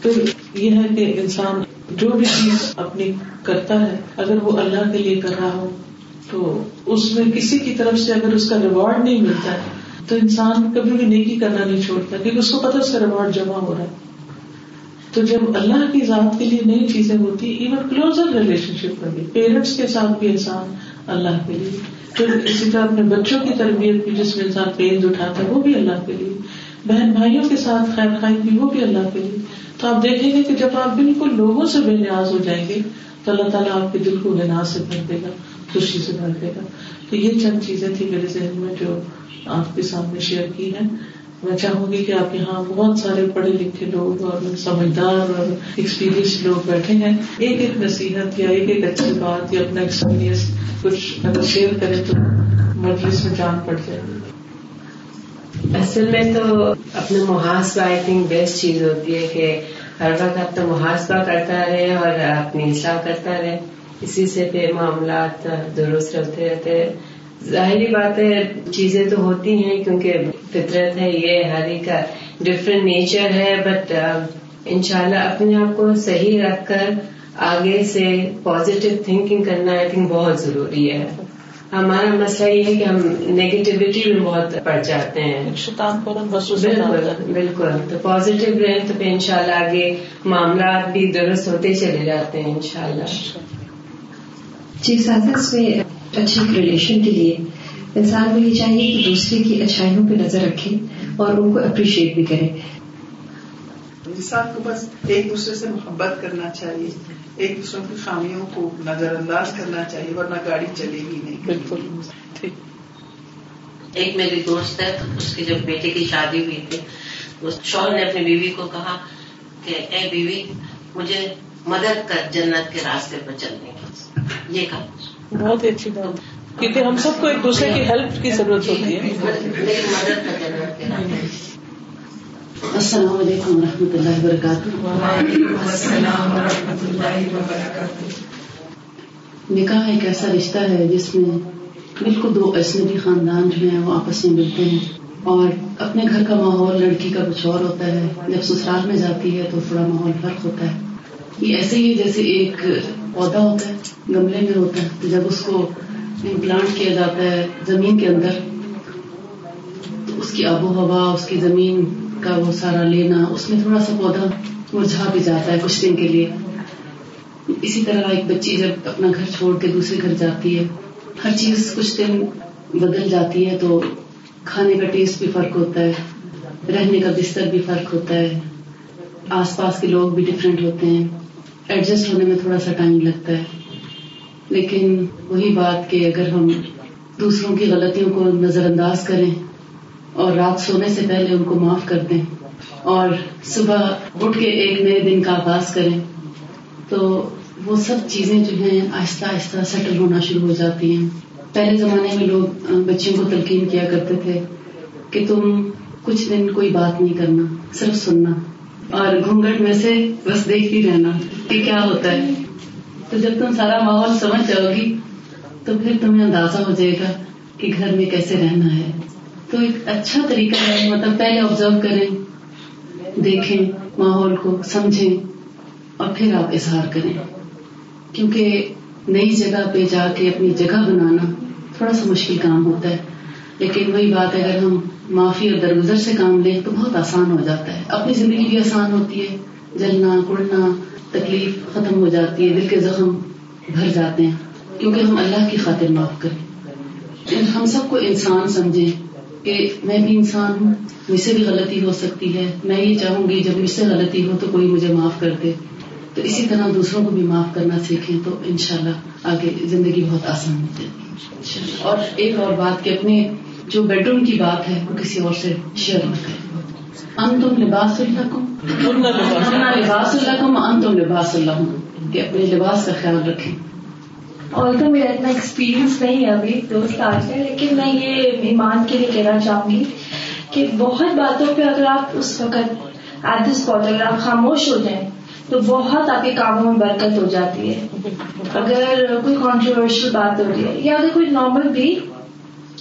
A: پھر یہ ہے کہ انسان جو بھی چیز اپنی کرتا ہے، اگر وہ اللہ کے لیے کر رہا ہو، تو اس میں کسی کی طرف سے اگر اس کا ریوارڈ نہیں ملتا ہے تو انسان کبھی بھی نیکی کرنا نہیں چھوڑتا، کیونکہ اس کو پتا اس کا ریوارڈ جمع ہو رہا ہے۔ تو جب اللہ کی ذات کے لیے نئی چیزیں ہوتی ایون کلوزر ریلیشن شپ میں بھی پیرنٹس کے ساتھ بھی انسان اللہ کے لیے پھر اسی طرح اپنے بچوں کی تربیت بھی جس میں انسان پینز اٹھاتا ہے، وہ بھی اللہ کے لیے۔ بہن بھائیوں کے ساتھ خیر خائی بھی وہ بھی اللہ کے لیے۔ تو آپ دیکھیں گے کہ جب آپ بالکل لوگوں سے بے نیاز ہو جائیں گے، تو اللہ تعالیٰ آپ کے دل کو بے سے بھر دے گا، خوشی سے بھر دے گا۔ تو یہ چند چیزیں تھی میرے ذہن میں جو آپ کے سامنے شیئر کی ہے میں چاہوں گی کہ آپ یہاں بہت سارے پڑھے لکھے لوگ اور سمجھدار اور ایکسپیرئنس لوگ بیٹھے ہیں۔ ایک ایک نصیحت یا ایک ایک اچھی بات یا اپنا ایکسپیرئنس کچھ اگر شیئر کریں تو مجلس میں جان پڑ جائے۔ گی
C: اصل میں تو اپنا محاسبہ آئی تھنک بیسٹ چیز ہوتی ہے کہ ہر وقت اپنا محاسبہ کرتا رہے اور اپنی اصلاح کرتا رہے۔ اسی سے پھر معاملات درست رہتے رہتے ظاہری بات ہے چیزیں تو ہوتی ہیں کیونکہ فطرت ہے یہ ہر ایک کا ڈفرینٹ نیچر ہے بٹ ان شاء اللہ اپنے آپ کو صحیح رکھ کر آگے سے پازیٹو تھنکنگ کرنا آئی تھنک بہت ضروری ہے۔ ہمارا مسئلہ یہ ہے کہ ہم نیگیٹیوٹی میں بہت پڑ جاتے ہیں۔ بالکل بالکل۔ تو پازیٹو رہیں تو پھر ان شاء اللہ آگے معاملات بھی درست ہوتے چلے جاتے ہیں ان شاء اللہ
D: جی میں اچھے ریلیشن کے لیے۔ انسان کو یہ چاہیے کہ دوسرے کی اچھائیوں پہ نظر رکھے اور ان کو اپریشیٹ بھی کرے۔
E: انسان کو بس ایک دوسرے سے محبت کرنا چاہیے۔ ایک دوسرے کی خامیوں کو نظر انداز کرنا چاہیے ورنہ گاڑی چلے گی نہیں۔ بالکل۔
F: ایک میری دوست ہے اس کی جب بیٹے کی شادی ہوئی تھی اس شوہر نے اپنی بیوی کو کہا کہ اے بیوی مجھے مدد کر جنت کے راستے پر چلنے کی۔ یہ کہا۔
A: بہت ہی اچھی بات۔ کیونکہ ہم سب کو ایک دوسرے کی ہیلپ کی ضرورت ہوتی ہے۔
G: السلام علیکم و رحمۃ اللہ وبرکاتہ۔ نکاح ایک ایسا رشتہ ہے جس میں بالکل دو اجنبی خاندان جو ہیں وہ آپس میں ملتے ہیں۔ اور اپنے گھر کا ماحول لڑکی کا کچھ اور ہوتا ہے۔ جب سسرال میں جاتی ہے تو تھوڑا ماحول فرق ہوتا ہے۔ یہ ایسے ہی جیسے ایک پودا ہوتا ہے، گملے میں ہوتا ہے، تو جب اس کو امپلانٹ کیا جاتا ہے زمین کے اندر، تو اس کی آب و ہوا، اس کی زمین کا وہ سارا لینا، اس میں تھوڑا سا پودا مرجھا بھی جاتا ہے کچھ دن کے لیے۔ اسی طرح ایک بچی جب اپنا گھر چھوڑ کے دوسرے گھر جاتی ہے، ہر چیز کچھ دن بدل جاتی ہے، تو کھانے کا ٹیسٹ بھی فرق ہوتا ہے، رہنے کا بستر بھی فرق ہوتا ہے۔ آس پاس کے لوگ بھی ڈفرینٹ ہوتے ہیں۔ ایڈجسٹ ہونے میں تھوڑا سا ٹائم لگتا ہے، لیکن وہی بات کہ اگر ہم دوسروں کی غلطیوں کو نظر انداز کریں اور رات سونے سے پہلے ان کو معاف کر دیں اور صبح اٹھ کے ایک نئے دن کا آغاز کریں، تو وہ سب چیزیں جو ہیں آہستہ آہستہ سیٹل ہونا شروع ہو جاتی ہیں۔ پہلے زمانے میں لوگ بچیوں کو تلقین کیا کرتے تھے کہ تم کچھ دن کوئی بات نہیں کرنا، صرف سننا۔ اور گھونگٹ میں سے بس دیکھتی رہنا کہ کیا ہوتا ہے۔ تو جب تم سارا ماحول سمجھ جاؤ گی، تو پھر تمہیں اندازہ ہو جائے گا کہ گھر میں کیسے رہنا ہے۔ تو ایک اچھا طریقہ ہے مطلب پہلے آبزرو کریں، دیکھیں ماحول کو، سمجھیں اور پھر آپ اظہار کریں۔ کیونکہ نئی جگہ پہ جا کے اپنی جگہ بنانا تھوڑا سا مشکل کام ہوتا ہے۔ لیکن وہی بات اگر ہم معافی اور درگزر سے کام لیں تو بہت آسان ہو جاتا ہے۔ اپنی زندگی بھی آسان ہوتی ہے۔ جلنا، کڑنا، تکلیف ختم ہو جاتی ہے۔ دل کے زخم بھر جاتے ہیں۔ کیونکہ ہم اللہ کی خاطر معاف کریں۔ ہم سب کو انسان سمجھیں کہ میں بھی انسان ہوں، مجھ سے بھی غلطی ہو سکتی ہے۔ میں یہ چاہوں گی، جب مجھ سے غلطی ہو تو کوئی مجھے معاف کر دے۔ تو اسی طرح دوسروں کو بھی معاف کرنا سیکھیں تو انشاءاللہ آگے زندگی بہت آسان ہو جائے گی اور ایک اور بات کہ اپنے جو بیڈ روم کی بات ہے وہ کسی اور سے شیئر نہ کریں۔ ان تم لباس اللہ کو لباس اللہ کو ان تم لباس اللہ کہ اپنے لباس کا خیال رکھیں۔
H: اور تو میرا اتنا ایکسپیرینس نہیں ہے ابھی دوست آج ہے لیکن میں یہ ایمان کے لیے کہنا چاہوں گی کہ بہت باتوں پہ اگر آپ اس وقت ایٹ دس پوائنٹ اگر آپ خاموش ہو جائیں تو بہت آپ کے کاموں میں برکت ہو جاتی ہے۔ اگر کوئی کانٹروورشل بات ہو رہی ہے یا اگر کوئی نارمل بھی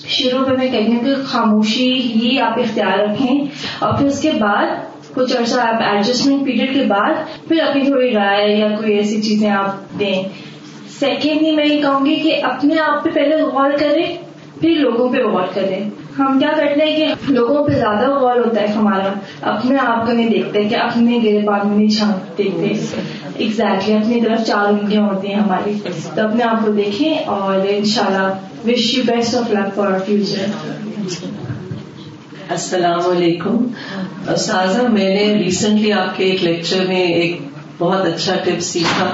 H: شروع میں میں کہیں کہ خاموشی ہی آپ اختیار رکھیں اور پھر اس کے بعد کچھ عرصہ آپ ایڈجسٹمنٹ پیریڈ کے بعد پھر اپنی تھوڑی رائے یا کوئی ایسی چیزیں آپ دیں۔ سیکنڈلی میں یہ کہوں گی کہ اپنے آپ پہ پہلے غور کریں، پھر لوگوں پہ غور کریں۔ ہم کیا کرتے ہیں کہ لوگوں پہ زیادہ غور ہوتا ہے ہمارا، اپنے آپ کو نہیں دیکھتے، کہ اپنے گرے پان میں نہیں چھان دیکھتے۔ ایگزیکٹلی اپنی طرف چار انگلیاں ہوتی ہیں ہماری. تو اپنے آپ کو دیکھیں اور ان شاء اللہ wish you best of luck for future
I: السلام علیکم. سازا میں نے ریسنٹلی آپ کے ایک لیکچر میں ایک بہت اچھا ٹپ سیکھا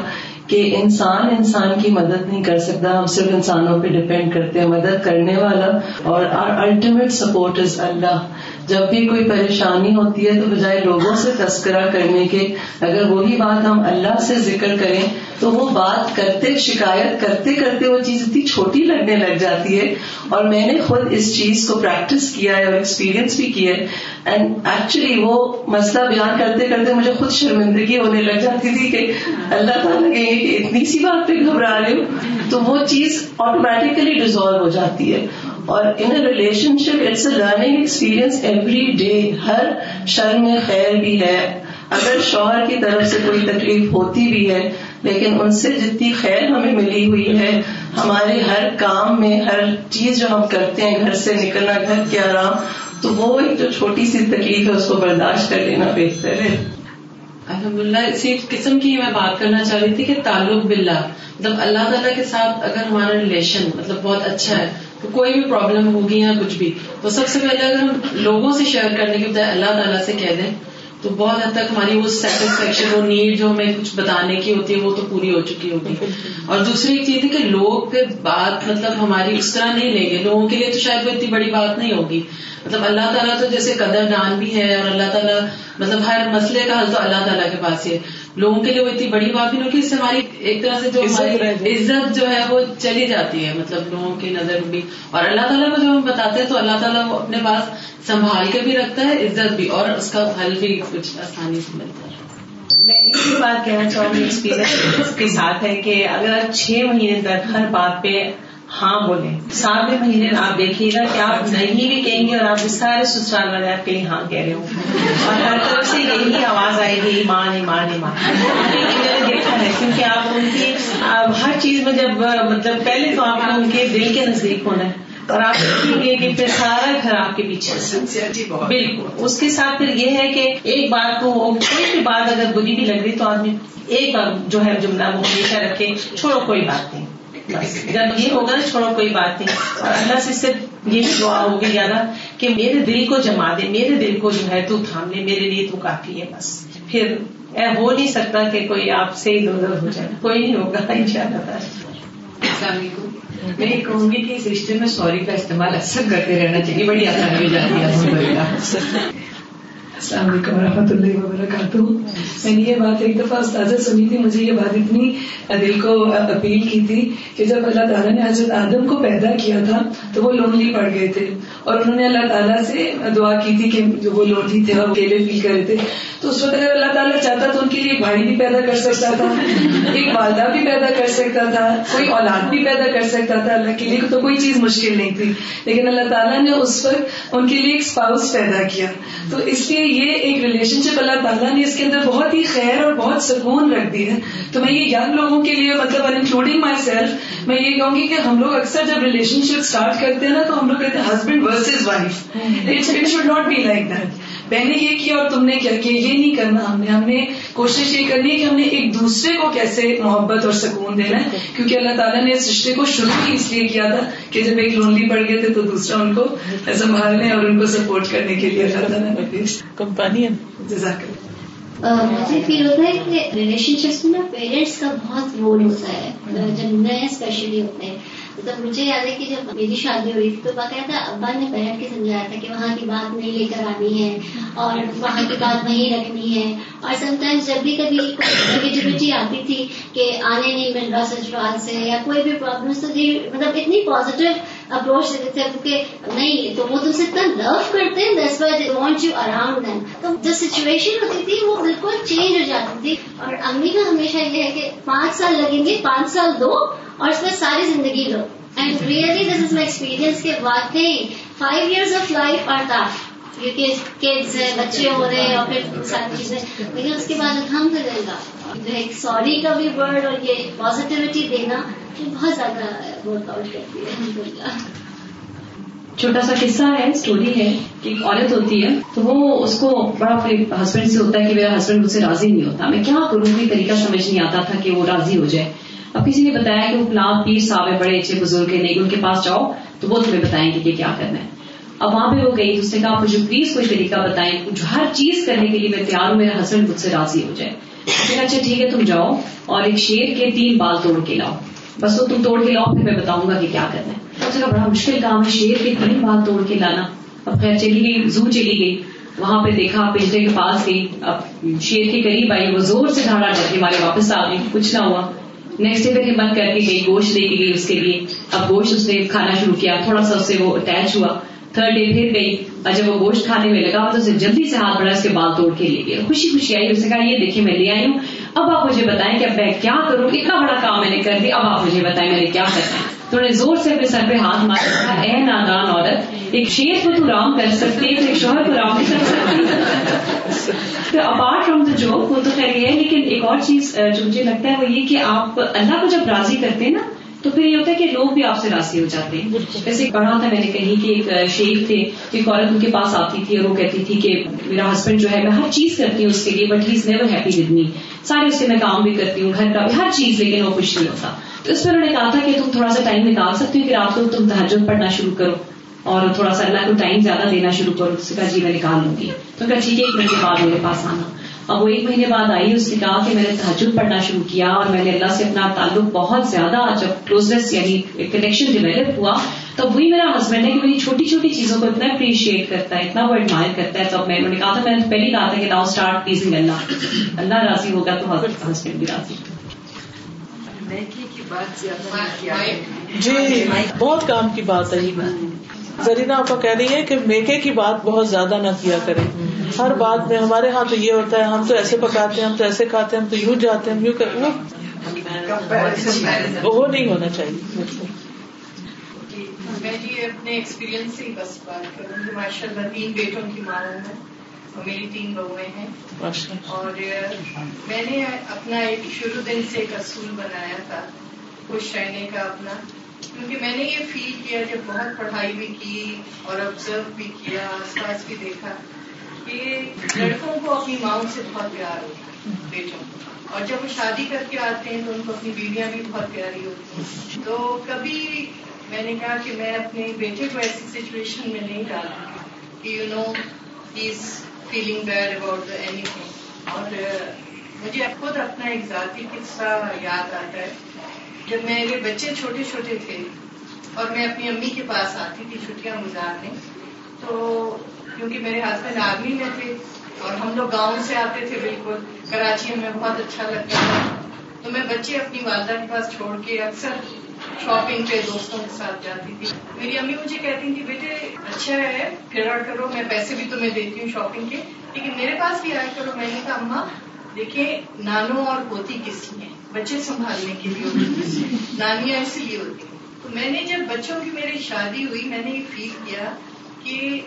I: کہ انسان انسان کی مدد نہیں کر سکتا، ہم صرف انسانوں پہ ڈپینڈ کرتے ہیں، مدد کرنے والا اور آر الٹیمیٹ سپورٹ از اللہ. جب بھی کوئی پریشانی ہوتی ہے تو بجائے لوگوں سے تذکرہ کرنے کے، اگر وہی بات ہم اللہ سے ذکر کریں، تو وہ بات کرتے، شکایت کرتے کرتے وہ چیز اتنی چھوٹی لگنے لگ جاتی ہے۔ اور میں نے خود اس چیز کو پریکٹس کیا ہے اور ایکسپیرئنس بھی کیا ہے۔ اینڈ ایکچولی وہ مسئلہ بیان کرتے کرتے مجھے خود شرمندگی ہونے لگ جاتی تھی کہ اللہ تعالیٰ کہ اتنی سی بات پہ گھبرا رہے ہوں تو وہ چیز آٹومیٹیکلی ڈیزالو ہو جاتی ہے۔ اور in relationship it's a learning experience every day ہر شر میں خیر بھی ہے. اگر شوہر کی طرف سے کوئی تکلیف ہوتی بھی ہے، لیکن ان سے جتنی خیر ہمیں ملی ہوئی ہے، ہمارے ہر کام میں، ہر چیز جو ہم کرتے ہیں، گھر سے نکلنا، گھر کے آرام، تو وہ ایک جو چھوٹی سی تکلیف ہے، اس کو برداشت کر لینا بہتر ہے۔
J: الحمد للہ اسی قسم کی میں بات کرنا چاہ رہی تھی کہ تعلق باللہ مطلب اللہ تعالیٰ کے ساتھ اگر ہمارا ریلیشن مطلب بہت اچھا ہے تو کوئی بھی پرابلم ہوگی یا کچھ بھی، تو سب سے پہلے اگر ہم لوگوں سے شیئر کرنے کے بجائے اللہ تعالیٰ سے کہہ دیں، تو بہت حد تک ہماری وہ سیٹسفیکشن وہ نیڈ جو ہمیں کچھ بتانے کی ہوتی ہے، وہ تو پوری ہو چکی ہوگی۔ اور دوسری ایک چیز ہے کہ لوگ بات مطلب ہماری اس طرح نہیں لیں گے۔ لوگوں کے لیے تو شاید وہ اتنی بڑی بات نہیں ہوگی۔ مطلب اللہ تعالیٰ تو جیسے قدر دان بھی ہے اور اللہ تعالیٰ مطلب ہر مسئلے کا حل تو اللہ تعالیٰ کے پاس ہی ہے۔ لوگوں کے لیے وہ اتنی بڑی بات نہیں ہوگی اس سے ہماری ایک طرح سے جو ہماری عزت جو ہے وہ چلی جاتی ہے مطلب لوگوں کی نظر بھی۔ اور اللہ تعالیٰ کو جو ہم بتاتے ہیں تو اللہ تعالیٰ وہ اپنے پاس سنبھال کے بھی رکھتا ہے عزت بھی اور اس کا حل بھی کچھ آسانی سے ملتا ہے۔
K: میں اسی بات کہنا چاہوں گی ایکسپیرئنس کے ساتھ ہے کہ اگر چھ مہینے تک ہر بات پہ ہاں بولے ساتویں مہینے آپ دیکھیے گا کہ آپ نہیں بھی کہیں گے اور آپ سارے سسرال والے آپ کے لیے ہاں کہہ رہے ہوں۔ اور ہر طرف سے یہی آواز آئے گی، ایمان ایمان ایمان۔ میں نے دیکھا ہے کیونکہ آپ ان کی ہر چیز میں جب مطلب پہلے تو آپ ان کے دل کے نزدیک ہونا ہے۔ اور آپ دیکھیں گے کہ پھر سارا گھر آپ کے پیچھے بالکل۔ اس کے ساتھ پھر یہ ہے کہ ایک بات کو کوئی بھی بات اگر بری بھی لگ رہی تو آدمی ایک بار جو ہے جملہ وہ ہمیشہ رکھے، چھوڑو، کوئی بات نہیں۔ جب یہ ہوگا نا چھوڑو کوئی بات نہیں۔ اور اللہ سے صرف یہی دعا ہوگی زیادہ کہ میرے دل کو جما دے میرے دل کو جو ہے تو تھام لے میرے لیے تو کافی ہے بس۔ پھر ہو نہیں سکتا کہ کوئی آپ سے ہی ادھر ہو جائے۔ کوئی نہیں ہوگا ان شاء اللہ
L: السلام علیکم۔ میں یہ کہوں گی کہ اس رشتے میں سوری کا استعمال اکثر کرتے رہنا چاہیے بڑی آسانی ہو جاتی ہے۔
M: السلام علیکم ورحمۃ اللہ وبرکاتہ۔ میں نے یہ بات ایک دفعہ استاذہ سنی تھی مجھے یہ بات اتنی دل کو اپیل کی تھی کہ جب اللہ تعالیٰ نے حضرت آدم کو پیدا کیا تھا تو وہ لونلی پڑ گئے تھے۔ اور انہوں نے اللہ تعالیٰ سے دعا کی تھی کہ جو وہ لونلی تھے وہ اکیلے فیل کر رہے تھے۔ تو اس وقت اگر اللہ تعالیٰ چاہتا تو ان کے لیے ایک بھائی بھی پیدا کر سکتا تھا، ایک والدہ بھی پیدا کر سکتا تھا، کوئی اولاد بھی پیدا کر سکتا تھا۔ اللہ کے لیے تو کوئی چیز مشکل نہیں تھی، لیکن اللہ تعالیٰ نے اس وقت ان کے لیے ایک اسپاؤس پیدا کیا۔ تو اس لیے یہ ایک ریلیشن شپ اللہ تعالیٰ نے اس کے اندر بہت ہی خیر اور بہت سکون رکھ دی ہے۔ تو میں یہ ینگ لوگوں کے لیے مطلب انکلوڈنگ مائی سیلف میں یہ کہوں گی کہ ہم لوگ اکثر جب ریلیشن شپ اسٹارٹ کرتے ہیں نا تو ہم لوگ کہتے ہیں husband versus wife it should not be like that میں نے یہ کیا اور تم نے کیا کیا یہ نہیں کرنا ہم نے ہم نے کوشش یہ کرنی ہے کہ ہم نے ایک دوسرے کو کیسے محبت اور سکون دینا ہے؟ کیونکہ اللہ تعالیٰ نے اس رشتے کو شروع ہی اس لیے کیا تھا کہ جب ایک لونلی پڑ گئے تھے تو دوسرا ان کو سنبھالنے اور ان کو سپورٹ کرنے کے لیے اللہ تعالیٰ نے
A: کمپانی
M: جزاک
N: مجھے فیل ہوتا ہے کہ ریلیشن شپس میں نا پیرنٹس کا بہت رول ہوتا ہے۔ جب نئے اسپیشلی ہوتے ہیں۔ مطلب مجھے یاد ہے کہ جب میری شادی ہوئی تھی تو باقاعدہ ابا نے بیٹھ کے سمجھایا تھا کہ وہاں کی بات نہیں لے کر آنی ہے اور وہاں کی بات وہیں رکھنی ہے اور سم ٹائمز جب بھی کبھی نگیٹیوٹی آتی تھی کہ آنے نہیں مل رہا سسرال سے یا کوئی بھی پرابلم تو مطلب اتنی پازیٹیو اپروچ دیتے تھے کیونکہ نہیں، تو وہ تم سے اتنا لو کرتے ہیں this why want you around then تو جو سچویشن ہوتی تھی، وہ بالکل چینج ہو جاتی تھی۔ اور امی کا ہمیشہ یہ ہے کہ پانچ سال لگیں گے، پانچ سال دو اور اس میں ساری زندگی لو۔ And really this is my experience کے واقعی five years of life are tough کیونکہ بچے ہو رہے ہیں اور پھر ساری چیزیں۔ لیکن اس کے بعد الحمد للہ جو ایک سوری کا بھی ورڈ اور یہ پازیٹیوٹی دینا بہت زیادہ ورک آؤٹ کرتی ہے۔ الحمد للہ
O: چھوٹا سا قصہ ہے اسٹوری ہے کہ ایک عورت ہوتی ہے تو وہ اس کو بڑا اپنے ہسبینڈ سے ہوتا ہے کہ میرا ہسبینڈ مجھ سے راضی نہیں ہوتا۔ میں کیا کروں؟ کوئی طریقہ سمجھ نہیں آتا تھا کہ وہ راضی ہو جائے۔ اب کسی نے بتایا کہ وہ فلاں پیر صاحب ہے بڑے اچھے بزرگ ہیں، نہیں، ان کے پاس جاؤ، تو وہ تمہیں بتائیں گے کہ کیا کرنا ہے۔ اب وہاں پہ وہ گئی اس نے کہا، مجھے پلیز کوئی طریقہ بتائیں جو ہر چیز کرنے کے لیے میں تیار ہوں میرا ہسبینڈ مجھ سے راضی ہو جائے۔ کہا اچھا ٹھیک ہے، تم جاؤ اور ایک شیر کے تین بال توڑ کے لاؤ۔ بس وہ تم توڑ کے لاؤ، پھر میں بتاؤں گا کہ کیا کرنا ہے۔ اس کا بڑا مشکل کام ہے، شیر کے تین بال توڑ کے لانا۔ اب خیر، چلی گئی، زو چلی گئی۔ وہاں پہ دیکھا پنجرے کے پاس گئی۔ اب شیر کے قریب آئی، وہ زور سے دھاڑا ڈر کے مارے، واپس آ گئی، کچھ نہ ہوا۔ نیکسٹ ڈے پھر ہمت کر کے گئی گوشت لے کے گئی اس کے لیے اب گوشت اس نے کھانا شروع کیا تھوڑا سا اس سے وہ اٹیچ ہوا تھرڈ ڈے پھر گئی اور جب وہ گوشت کھانے میں لگا تو اسے جلدی سے ہاتھ بڑھا اس کے بال توڑ کے لے گیا خوشی خوشی آئی اسے کہا یہ دیکھیے میں لے آئی ہوں اب آپ مجھے بتائیں کہ اب میں کیا کروں اتنا بڑا کام میں نے کر دیا اب آپ مجھے بتائیں میں نے کیا کرنا ہے تو نے زور سے اپنے سر پہ ہاتھ مارا اے نادان عورت، ایک شیر کو تو رام کر سکتی ہے ایک شوہر کو رام نہیں کر سکتی تو اپارٹ فرام دا جوک وہ تو خیر یہ ہے، لیکن ایک اور چیز جو مجھے لگتا ہے وہ یہ کہ آپ اللہ کو جب راضی کرتے ہیں نا تو پھر یہ ہوتا ہے کہ لوگ بھی آپ سے راضی ہو جاتے ہیں۔ جیسے پڑھا تھا میں نے کہیں کہ ایک شیخ تھے ایک عورت ان کے پاس آتی تھی اور وہ کہتی تھی کہ میرا ہسبینڈ جو ہے میں ہر چیز کرتی ہوں اس کے لیے but he is never happy with me سارے اس سے میں کام بھی کرتی ہوں گھر کا ہر چیز لیکن وہ خوش نہیں ہوتا۔ تو اس میں انہوں نے کہا تھا کہ تم تھوڑا سا ٹائم نکال سکتی ہو کہ رات کو تم تحجد پڑھنا شروع کرو اور تھوڑا سا اللہ کو ٹائم زیادہ دینا شروع کرو۔ اس کا جی میں نکال لوں گی۔ تو کہا ٹھیک ہے ایک مہینے بعد میرے پاس آنا۔ اب وہ ایک مہینے بعد آئی، اس نے کہا کہ میں نے تحجد پڑھنا شروع کیا اور میں نے اللہ سے اپنا تعلق بہت زیادہ جب کلوزنس یعنی کنیکشن ڈیولپ ہوا تو وہی میرا ہسبینڈ ہے کہ میری چھوٹی چھوٹی چیزوں کو اتنا اپریشیٹ کرتا ہے، اتنا وہ ایڈمائر کرتا ہے۔ تو میں انہوں نے کہا تھا، میں نے پہلی کہا تھا کہ ناؤ اسٹارٹ پلیزنگ اللہ۔ اللہ راضی ہوگا تو ہسبینڈ بھی راضی۔
A: جی بہت کام کی بات ہے زرینا آپ کہہ رہی ہے کہ میکے کی بات بہت زیادہ نہ کیا کرے ہر بات میں ہمارے ہاں تو یہ ہوتا ہے ہم تو ایسے پکاتے ہیں ہم تو ایسے کھاتے ہیں ہم تو یوں جاتے ہیں یوں وہ نہیں ہونا چاہیے۔
P: میں جی اپنے ایکسپیرینس سے ہی بس بات کروں گی ماشاء اللہ تین بیٹوں کی ماں ہوں اور میری تین بہویں ہیں۔ اور میں نے اپنا ایک شروع دن سے ایک اصول بنایا تھا خوش رہنے کا اپنا۔ کیونکہ میں نے یہ فیل کیا جب بہت پڑھائی بھی کی اور آبزرو بھی کیا آس پاس بھی دیکھا کہ لڑکوں کو اپنی ماؤں سے بہت پیار ہوتا ہے بیٹوں کو۔ اور جب وہ شادی کر کے آتے ہیں تو ان کو اپنی بیویاں بھی بہت پیاری ہوتی ہیں۔ تو کبھی میں نے کہا کہ میں اپنے بیٹے کو ایسی سچویشن میں نہیں ڈالوں کہ you know he is feeling bad about any thing اور uh, مجھے خود اپنا ایک ذاتی قصہ یاد آتا ہے۔ جب میرے بچے چھوٹے چھوٹے تھے اور میں اپنی امی کے پاس آتی تھی چھٹیاں گزارنے، تو کیونکہ میرے ہسبینڈ آرمی میں تھے اور ہم لوگ گاؤں سے آتے تھے بالکل، کراچی میں بہت اچھا لگتا تھا۔ تو میں بچے اپنی والدہ کے پاس چھوڑ کے اکثر شاپنگ پہ دوستوں کے ساتھ جاتی تھی۔ میری امی مجھے کہتی تھی بیٹے اچھا ہے پھر کرو، میں پیسے بھی تمہیں دیتی ہوں شاپنگ کے۔ لیکن میرے پاس بھی آیا کرو، میں نے کہا، اما، دیکھیں نانو اور پوتی کس لیے بچے سنبھالنے کے لیے ہوتی نانیاں اس لیے ہوتی تو میں نے جب بچوں کی میری شادی ہوئی، میں نے یہ فیل کیا کہ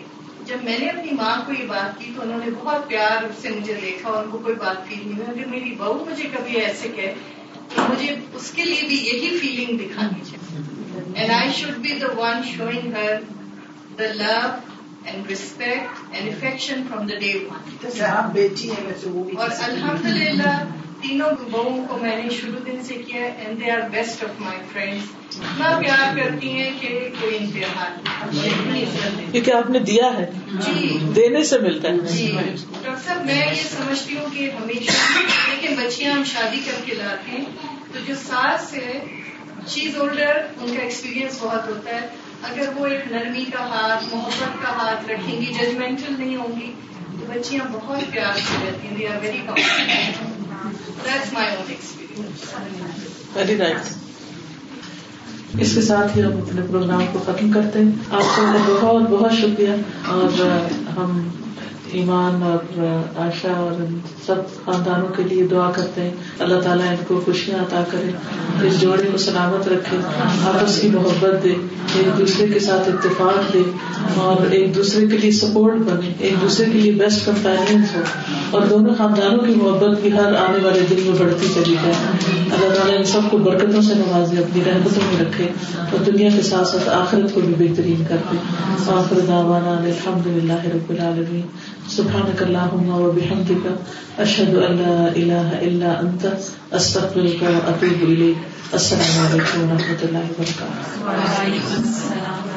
P: جب میں نے اپنی ماں کو یہ بات کی تو انہوں نے بہت پیار سے مجھے دیکھا ان کو کوئی بات فیل نہیں ہوئی۔ اگر میری بہو مجھے کبھی ایسے کہ مجھے اس کے لیے بھی یہی فیلنگ دکھانی چاہیے۔ And I should be the one showing her the love and respect and affection from the day one
E: آپ بیٹی ہیں
P: اور الحمد للہ تینوں بہو کو میں نے شروع دن سے کیا and they are best of my friends اتنا پیار کرتی ہیں کہ کوئی امتحان
A: کیونکہ آپ نے دیا ہے؟
P: جی۔
A: دینے سے ملتا ہے۔
P: جی۔ ڈاکٹر صاحب میں یہ سمجھتی ہوں کہ ہمیشہ بچیاں ہم شادی کر کے لاتے ہیں، تو جو ساس ہے چیز ہولڈر ان کا ایکسپیرینس بہت ہوتا ہے۔ اگر وہ ایک نرمی کا ہاتھ، محبت کا ہاتھ رکھیں گی ججمنٹل نہیں ہوں گی، تو بچیاں بہت پیار سے رہتی ہیں۔ They are very that's my own experience
A: very اس کے ساتھ ہی ہم اپنے پروگرام کو ختم کرتے ہیں۔ آپ کا بہت بہت شکریہ۔ اور ہم ایمان اور آشا اور سب خاندانوں کے لیے دعا کرتے ہیں۔ اللہ تعالیٰ ان کو خوشیاں عطا کرے اس جوڑے کو سلامت رکھے، آپس کی محبت دے، ایک دوسرے کے ساتھ اتفاق دے اور ایک دوسرے کے لیے سپورٹ بنے، ایک دوسرے کے لیے بیسٹ کمپینئنس ہو اور دونوں خاندانوں کی محبت بھی ہر آنے والے دن میں بڑھتی چلی جائے۔ اللہ تعالیٰ ان سب کو برکتوں سے نوازے، اپنی رحمتوں میں رکھے اور دنیا کے ساتھ ساتھ آخرت کو بھی بہترین کر دے آخر دعوانا الحمد للہ رب العالمین۔ سبحانك اللهم وبحمدك اشهد ان لا اله الا انت استغفرك واتوب اليك السلام علیکم و رحمۃ اللہ وبرکاتہ
B: السلام۔